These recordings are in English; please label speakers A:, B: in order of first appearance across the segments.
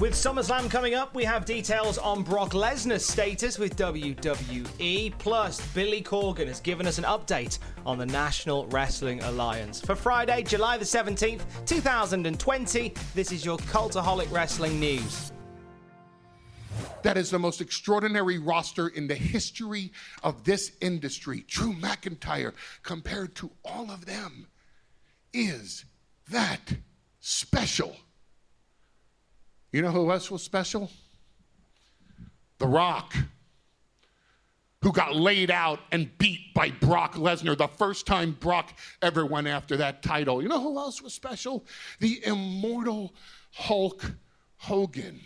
A: With SummerSlam coming up, we have details on Brock Lesnar's status with WWE. Plus, Billy Corgan has given us an update on the National Wrestling Alliance. For Friday, July the 17th, 2020, this is your Cultaholic Wrestling News.
B: That is the most extraordinary roster in the history of this industry. Drew McIntyre, compared to all of them, is that special. You know who else was special? The Rock, who got laid out and beat by Brock Lesnar the first time Brock ever went after that title. You know who else was special? The immortal Hulk Hogan,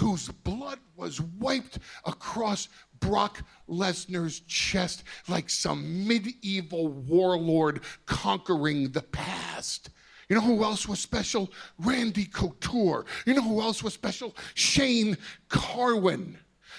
B: whose blood was wiped across Brock Lesnar's chest like some medieval warlord conquering the past. You know who else was special? Randy Couture. You know who else was special? Shane Carwin,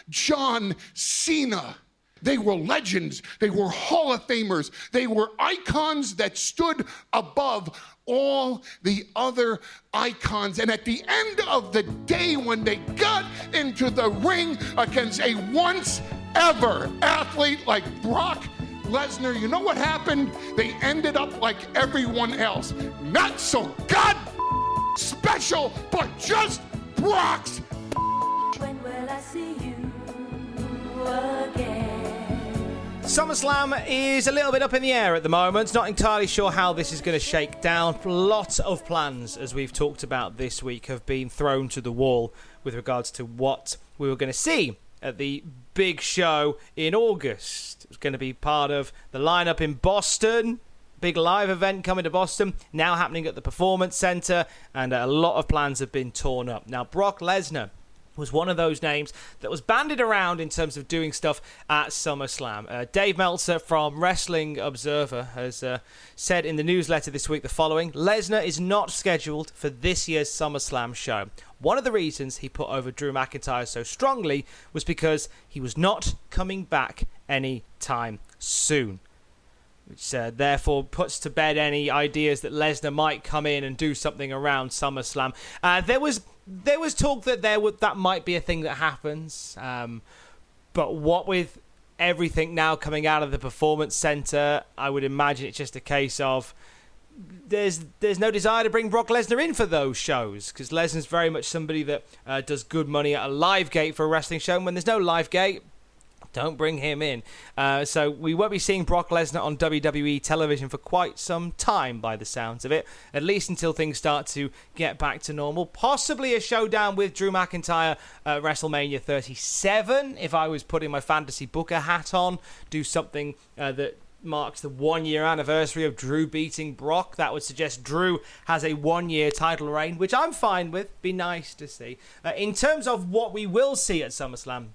B: John Cena. They were legends. They were Hall of Famers. They were icons that stood above all the other icons. And at the end of the day, when they got into the ring against a once ever athlete like Brock Lesnar, you know what happened? They ended up like everyone else. Not so god special, but just Brock's.
C: When will I see you again?
A: SummerSlam is a little bit up in the air at the moment. Not entirely sure how this is going to shake down. Lots of plans, as we've talked about this week, have been thrown to the wall with regards to what we were going to see at the big show in August. It's going to be part of the lineup in Boston. Big live event coming to Boston, now happening at the Performance Center, and a lot of plans have been torn up. Now, Brock Lesnar was one of those names that was banded around in terms of doing stuff at SummerSlam. Uh, Dave Meltzer from Wrestling Observer has uh, said in the newsletter this week the following Lesnar is not scheduled for this year's SummerSlam show. One of the reasons he put over Drew McIntyre so strongly was because he was not coming back any time soon which uh, therefore puts to bed any ideas that Lesnar might come in and do something around SummerSlam. Uh, there was there was talk that there would that might be a thing that happens, um, but what with everything now coming out of the performance center, I would imagine it's just a case of there's there's no desire to bring Brock Lesnar in for those shows because Lesnar's very much somebody that uh, does good money at a live gate for a wrestling show. And when there's no live gate, don't bring him in. Uh, so we won't be seeing Brock Lesnar on WWE television for quite some time, by the sounds of it. At least until things start to get back to normal. Possibly a showdown with Drew McIntyre at WrestleMania 37. If I was putting my fantasy booker hat on, do something uh, that marks the one year anniversary of Drew beating Brock. That would suggest Drew has a one year title reign, which I'm fine with. Be nice to see. Uh, in terms of what we will see at SummerSlam,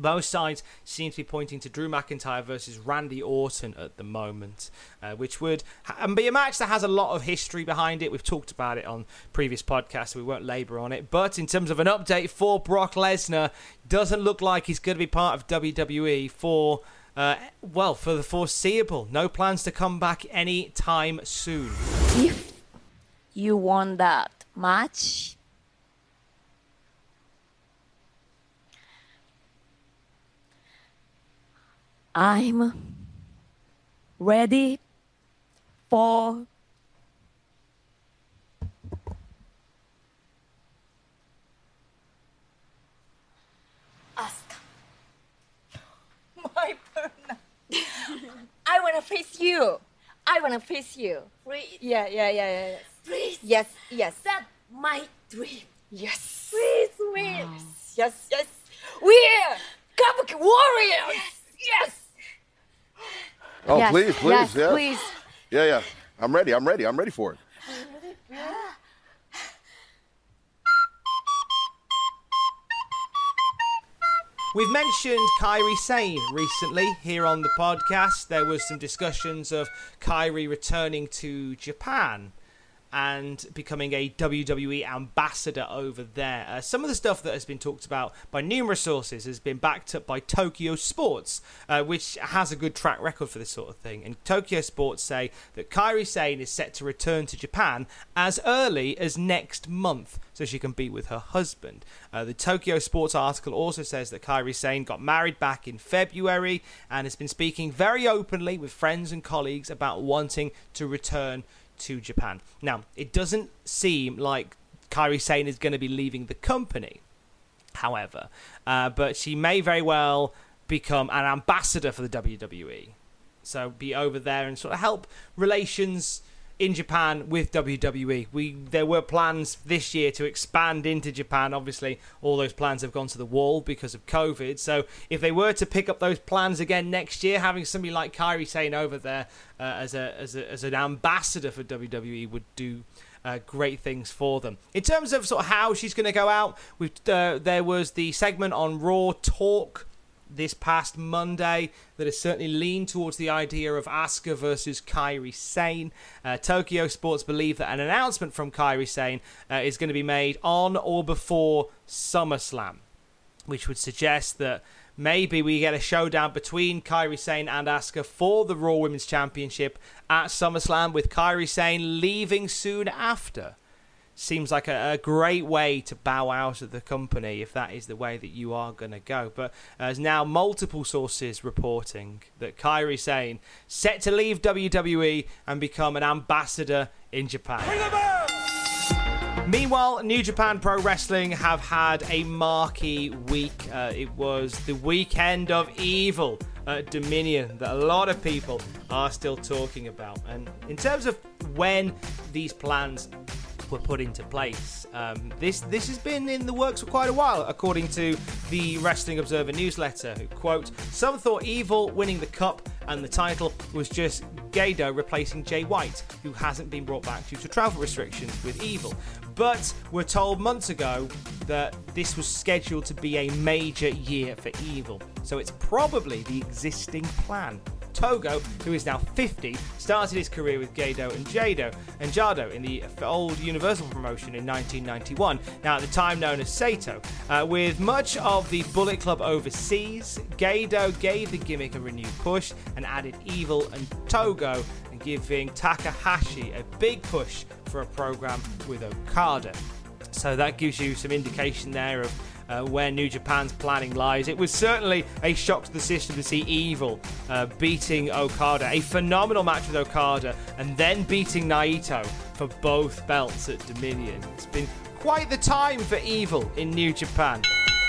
A: most sides seem to be pointing to Drew McIntyre versus Randy Orton at the moment, uh, which would ha- be a match that has a lot of history behind it. We've talked about it on previous podcasts, so we won't labour on it. But in terms of an update for Brock Lesnar, doesn't look like he's going to be part of WWE for. Uh, well, for the foreseeable, no plans to come back any time soon.
C: If you won that match, I'm ready for Asuka. My partner. I wanna face you. I wanna face you.
D: Please,
C: Yeah, yeah, yeah, yeah. yeah.
D: please. yes, yes.
C: That's my dream.
D: Yes.
C: Please win.
D: Yes, yes. We're Kabuki warriors. Yes. Yes.
E: Oh,
D: Yes,
E: please, please,
D: yes,
E: yeah.
D: please.
E: Yeah, yeah. I'm ready. I'm ready. I'm ready for it.
A: We've mentioned Kairi Sane recently here on the podcast. There was some discussions of Kairi returning to Japan and becoming a WWE ambassador over there. Uh, some of the stuff that has been talked about by numerous sources has been backed up by Tokyo Sports, uh, which has a good track record for this sort of thing. And Tokyo Sports say that Kairi Sane is set to return to Japan as early as next month so she can be with her husband. Uh, the Tokyo Sports article also says that Kairi Sane got married back in February and has been speaking very openly with friends and colleagues about wanting to return to Japan. Now, it doesn't seem like Kairi Sane is going to be leaving the company, however, uh, but she may very well become an ambassador for the WWE. So be over there and sort of help relations in Japan with WWE. We there were plans this year to expand into Japan. Obviously, all those plans have gone to the wall because of COVID. So if they were to pick up those plans again next year, having somebody like Kairi Sane over there uh, as a as a as an ambassador for WWE would do. Uh, great things for them. In terms of sort of how she's going to go out, we've, uh, there was the segment on Raw Talk this past Monday that has certainly leaned towards the idea of Asuka versus Kairi Sane. Uh, Tokyo Sports believe that an announcement from Kairi Sane uh, is going to be made on or before SummerSlam, which would suggest that maybe we get a showdown between Kairi Sane and Asuka for the Raw Women's Championship at SummerSlam, with Kairi Sane leaving soon after seems like a, a, great way to bow out of the company if that is the way that you are going to go. But there's now multiple sources reporting that Kairi Sane set to leave WWE and become an ambassador in Japan. Meanwhile, New Japan Pro Wrestling have had a marquee week. Uh, it was the weekend of evil at Dominion that a lot of people are still talking about. And in terms of when these plans were put into place. Um, this this has been in the works for quite a while, according to the Wrestling Observer newsletter. Who quote: "Some thought Evil winning the cup and the title was just Gedo replacing Jay White, who hasn't been brought back due to travel restrictions with Evil." But we're told months ago that this was scheduled to be a major year for Evil, so it's probably the existing plan. Togo, who is now 50, started his career with Gedo and Jado and Jado in the old Universal promotion in 1991, now at the time known as Sato. Uh, with much of the Bullet Club overseas, Gedo gave the gimmick a renewed push and added Evil and Togo, and giving Takahashi a big push for a program with Okada. So that gives you some indication there of uh, where New Japan's planning lies. It was certainly a shock to the system to see Evil uh, beating Okada, a phenomenal match with Okada, and then beating Naito for both belts at Dominion. It's been quite the time for Evil in New Japan.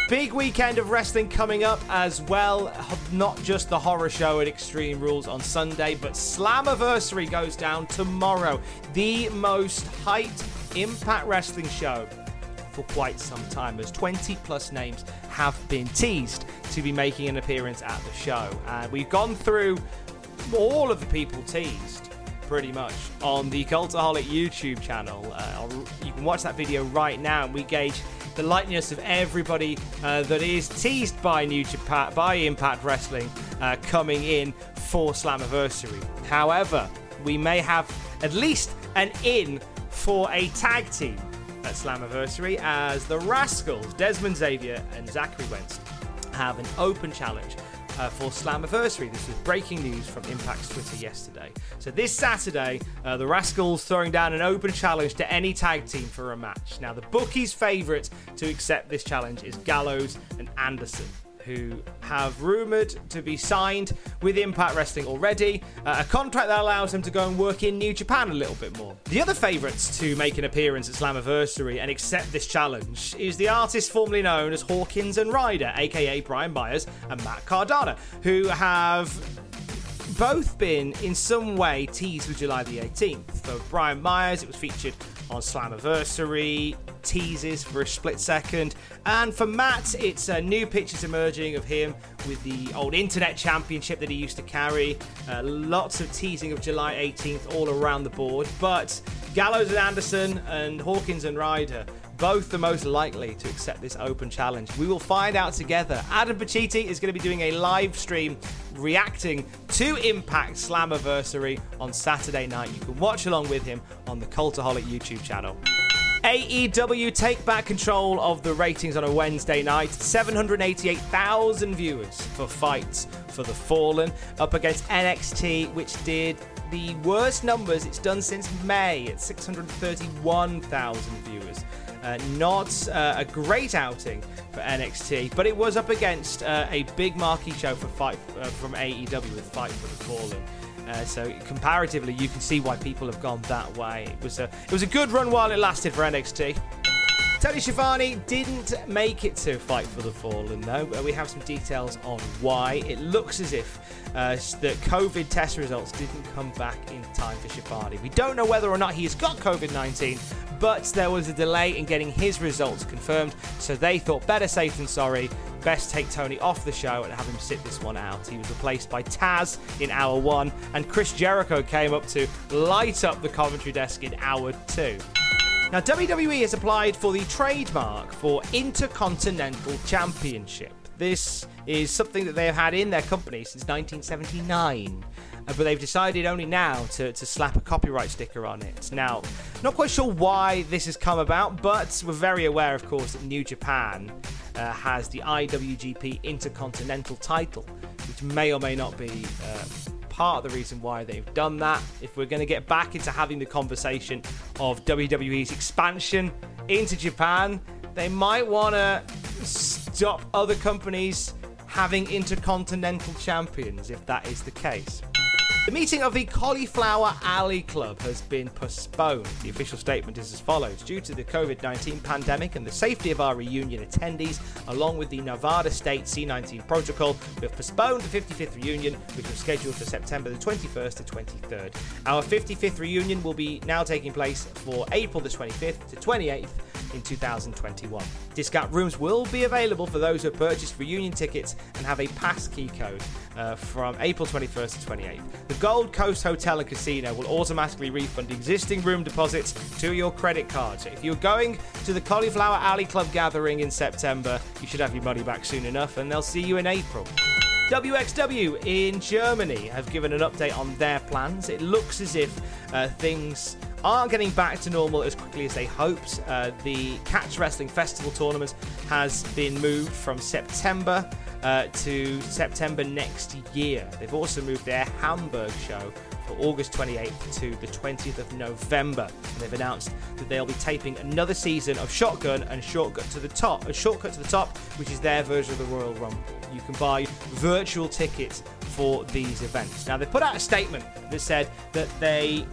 A: Big weekend of wrestling coming up as well. Not just the horror show at Extreme Rules on Sunday, but Slammiversary goes down tomorrow. The most hyped Impact Wrestling show for quite some time, as 20 plus names have been teased to be making an appearance at the show. And we've gone through all of the people teased pretty much on the Cultaholic YouTube channel. Uh, you can watch that video right now, and we gauge the likeness of everybody uh, that is teased by New Japan, by Impact Wrestling, uh, coming in for Slammiversary. However, we may have at least an in for a tag team at Slammiversary as the Rascals, Desmond Xavier and Zachary Wentz, have an open challenge uh, for Slammiversary. This was breaking news from Impact's Twitter yesterday. So this Saturday, uh, the Rascals throwing down an open challenge to any tag team for a match. Now, the bookies' favourite to accept this challenge is Gallows and Anderson who have rumoured to be signed with Impact Wrestling already, uh, a contract that allows them to go and work in New Japan a little bit more. The other favourites to make an appearance at Slammiversary and accept this challenge is the artist formerly known as Hawkins and Ryder, aka Brian Myers and Matt Cardona, who have both been in some way teased with July the 18th. For Brian Myers, it was featured on Slammiversary, teases for a split second, and for Matt, it's uh, new pictures emerging of him with the old Internet Championship that he used to carry. Uh, lots of teasing of July 18th all around the board, but Gallows and Anderson and Hawkins and Ryder both the most likely to accept this open challenge. We will find out together. Adam Pacitti is going to be doing a live stream reacting to Impact Slammiversary on Saturday night. You can watch along with him on the Cultaholic YouTube channel. AEW take back control of the ratings on a Wednesday night. 788,000 viewers for fights for the Fallen up against NXT, which did the worst numbers it's done since May at 631,000 viewers. Uh, not uh, a great outing for NXT, but it was up against uh, a big marquee show for fight uh, from AEW with Fight for the Fallen. Uh, so comparatively, you can see why people have gone that way. It was a it was a good run while it lasted for NXT. Tony Schiavone didn't make it to Fight for the Fallen, though. We have some details on why. It looks as if uh, the COVID test results didn't come back in time for Schiavone. We don't know whether or not he has got COVID 19, but there was a delay in getting his results confirmed, so they thought better safe than sorry. Best take Tony off the show and have him sit this one out. He was replaced by Taz in hour one, and Chris Jericho came up to light up the commentary desk in hour two. Now, WWE has applied for the trademark for Intercontinental Championship. This is something that they have had in their company since 1979, uh, but they've decided only now to, to slap a copyright sticker on it. Now, not quite sure why this has come about, but we're very aware, of course, that New Japan uh, has the IWGP Intercontinental title, which may or may not be. Uh, part of the reason why they've done that. If we're going to get back into having the conversation of WWE's expansion into Japan, they might want to stop other companies having intercontinental champions if that is the case. The meeting of the Cauliflower Alley Club has been postponed. The official statement is as follows Due to the COVID 19 pandemic and the safety of our reunion attendees, along with the Nevada State C19 protocol, we have postponed the 55th reunion, which was scheduled for September the 21st to 23rd. Our 55th reunion will be now taking place for April the 25th to 28th in 2021. Discount rooms will be available for those who have purchased reunion tickets and have a pass key code uh, from April 21st to 28th. The Gold Coast Hotel and Casino will automatically refund existing room deposits to your credit card. So if you're going to the Cauliflower Alley Club gathering in September, you should have your money back soon enough, and they'll see you in April. WXW in Germany have given an update on their plans. It looks as if uh, things aren't getting back to normal as quickly as they hoped. Uh, the Catch Wrestling Festival tournament has been moved from September uh, to September next year. They've also moved their Hamburg show for August 28th to the 20th of November. And they've announced that they'll be taping another season of Shotgun and Shortcut to the Top, a Shortcut to the Top, which is their version of the Royal Rumble. You can buy virtual tickets for these events. Now they put out a statement that said that they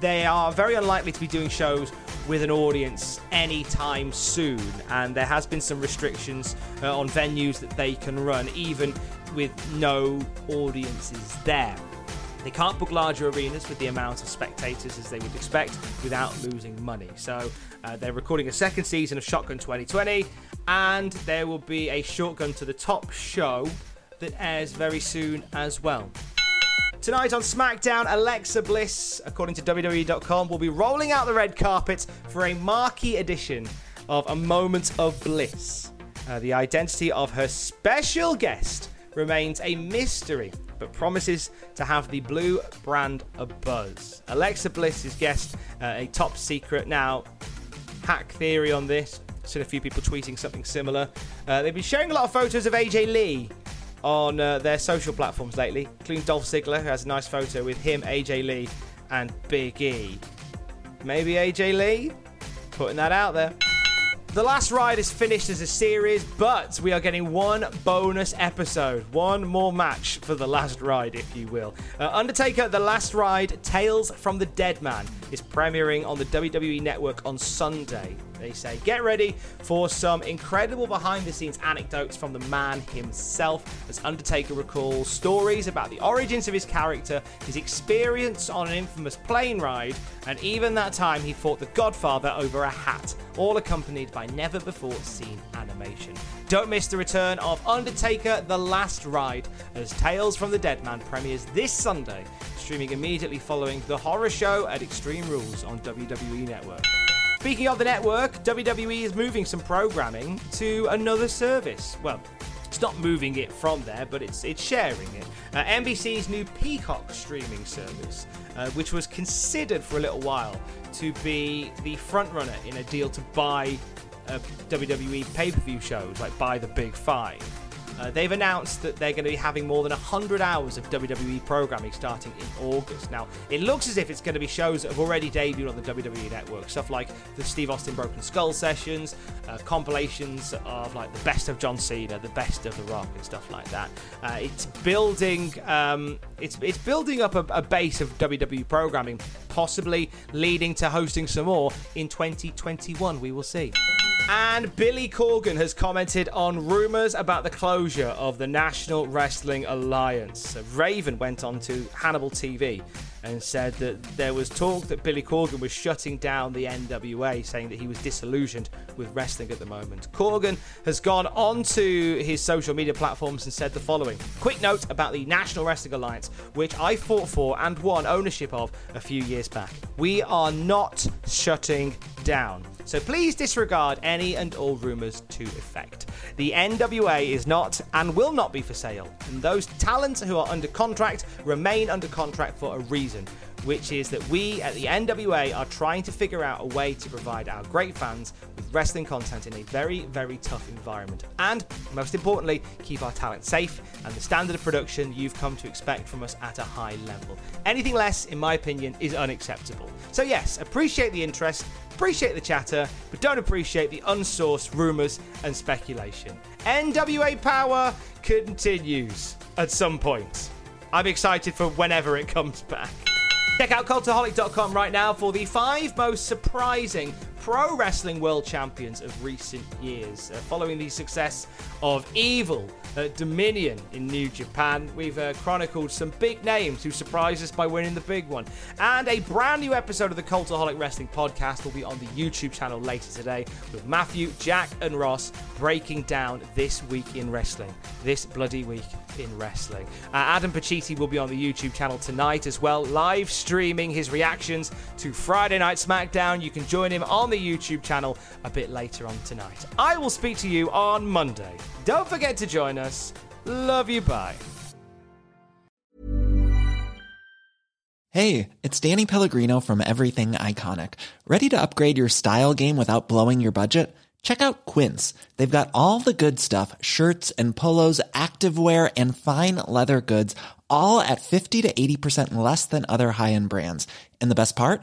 A: they are very unlikely to be doing shows with an audience anytime soon, and there has been some restrictions uh, on venues that they can run, even with no audiences there. They can't book larger arenas with the amount of spectators as they would expect without losing money. So uh, they're recording a second season of Shotgun 2020, and there will be a Shotgun to the Top show that airs very soon as well. Tonight on SmackDown, Alexa Bliss, according to WWE.com, will be rolling out the red carpet for a marquee edition of A Moment of Bliss. Uh, the identity of her special guest remains a mystery, but promises to have the blue brand a buzz. Alexa Bliss is guest uh, a top secret. Now, hack theory on this. Seen a few people tweeting something similar. Uh, they've been sharing a lot of photos of AJ Lee on uh, their social platforms lately, including Dolph Ziggler, who has a nice photo with him, AJ Lee, and Big E. Maybe AJ Lee? Putting that out there. The Last Ride is finished as a series, but we are getting one bonus episode, one more match for The Last Ride, if you will. Uh, Undertaker, The Last Ride, Tales from the Dead Man is premiering on the WWE Network on Sunday. They say, get ready for some incredible behind the scenes anecdotes from the man himself as Undertaker recalls stories about the origins of his character, his experience on an infamous plane ride, and even that time he fought the Godfather over a hat, all accompanied by never before seen animation. Don't miss the return of Undertaker The Last Ride as Tales from the Dead Man premieres this Sunday, streaming immediately following The Horror Show at Extreme Rules on WWE Network. Speaking of the network, WWE is moving some programming to another service. Well, it's not moving it from there, but it's it's sharing it. Uh, NBC's new Peacock streaming service, uh, which was considered for a little while to be the frontrunner in a deal to buy uh, WWE pay-per-view shows, like buy the Big Five. Uh, they've announced that they're going to be having more than 100 hours of WWE programming starting in August. Now, it looks as if it's going to be shows that have already debuted on the WWE network. Stuff like the Steve Austin Broken Skull sessions, uh, compilations of like the best of John Cena, the best of The Rock, and stuff like that. Uh, it's building, um, it's it's building up a, a base of WWE programming, possibly leading to hosting some more in 2021. We will see. And Billy Corgan has commented on rumours about the closure of the National Wrestling Alliance. Raven went on to Hannibal TV and said that there was talk that Billy Corgan was shutting down the NWA, saying that he was disillusioned with wrestling at the moment. Corgan has gone onto his social media platforms and said the following Quick note about the National Wrestling Alliance, which I fought for and won ownership of a few years back. We are not shutting down. So please disregard any and all rumours to effect. The NWA is not and will not be for sale, and those talents who are under contract remain under contract for a reason, which is that we at the NWA are trying to figure out a way to provide our great fans with wrestling content in a very, very tough environment. And most importantly, keep our talent safe and the standard of production you've come to expect from us at a high level. Anything less, in my opinion, is unacceptable. So, yes, appreciate the interest, appreciate the chatter, but don't appreciate the unsourced rumours and speculation. NWA Power continues at some point. I'm excited for whenever it comes back. Check out cultaholic.com right now for the five most surprising pro wrestling world champions of recent years. Uh, following the success of Evil at Dominion in New Japan, we've uh, chronicled some big names who surprised us by winning the big one. And a brand new episode of the Cultaholic Wrestling podcast will be on the YouTube channel later today with Matthew, Jack, and Ross breaking down this week in wrestling. This bloody week in wrestling. Uh, Adam Pacitti will be on the YouTube channel tonight as well, live streaming his reactions to Friday Night SmackDown. You can join him the YouTube channel a bit later on tonight. I will speak to you on Monday. Don't forget to join us. Love you. Bye.
F: Hey, it's Danny Pellegrino from Everything Iconic. Ready to upgrade your style game without blowing your budget? Check out Quince. They've got all the good stuff shirts and polos, activewear, and fine leather goods, all at 50 to 80% less than other high end brands. And the best part?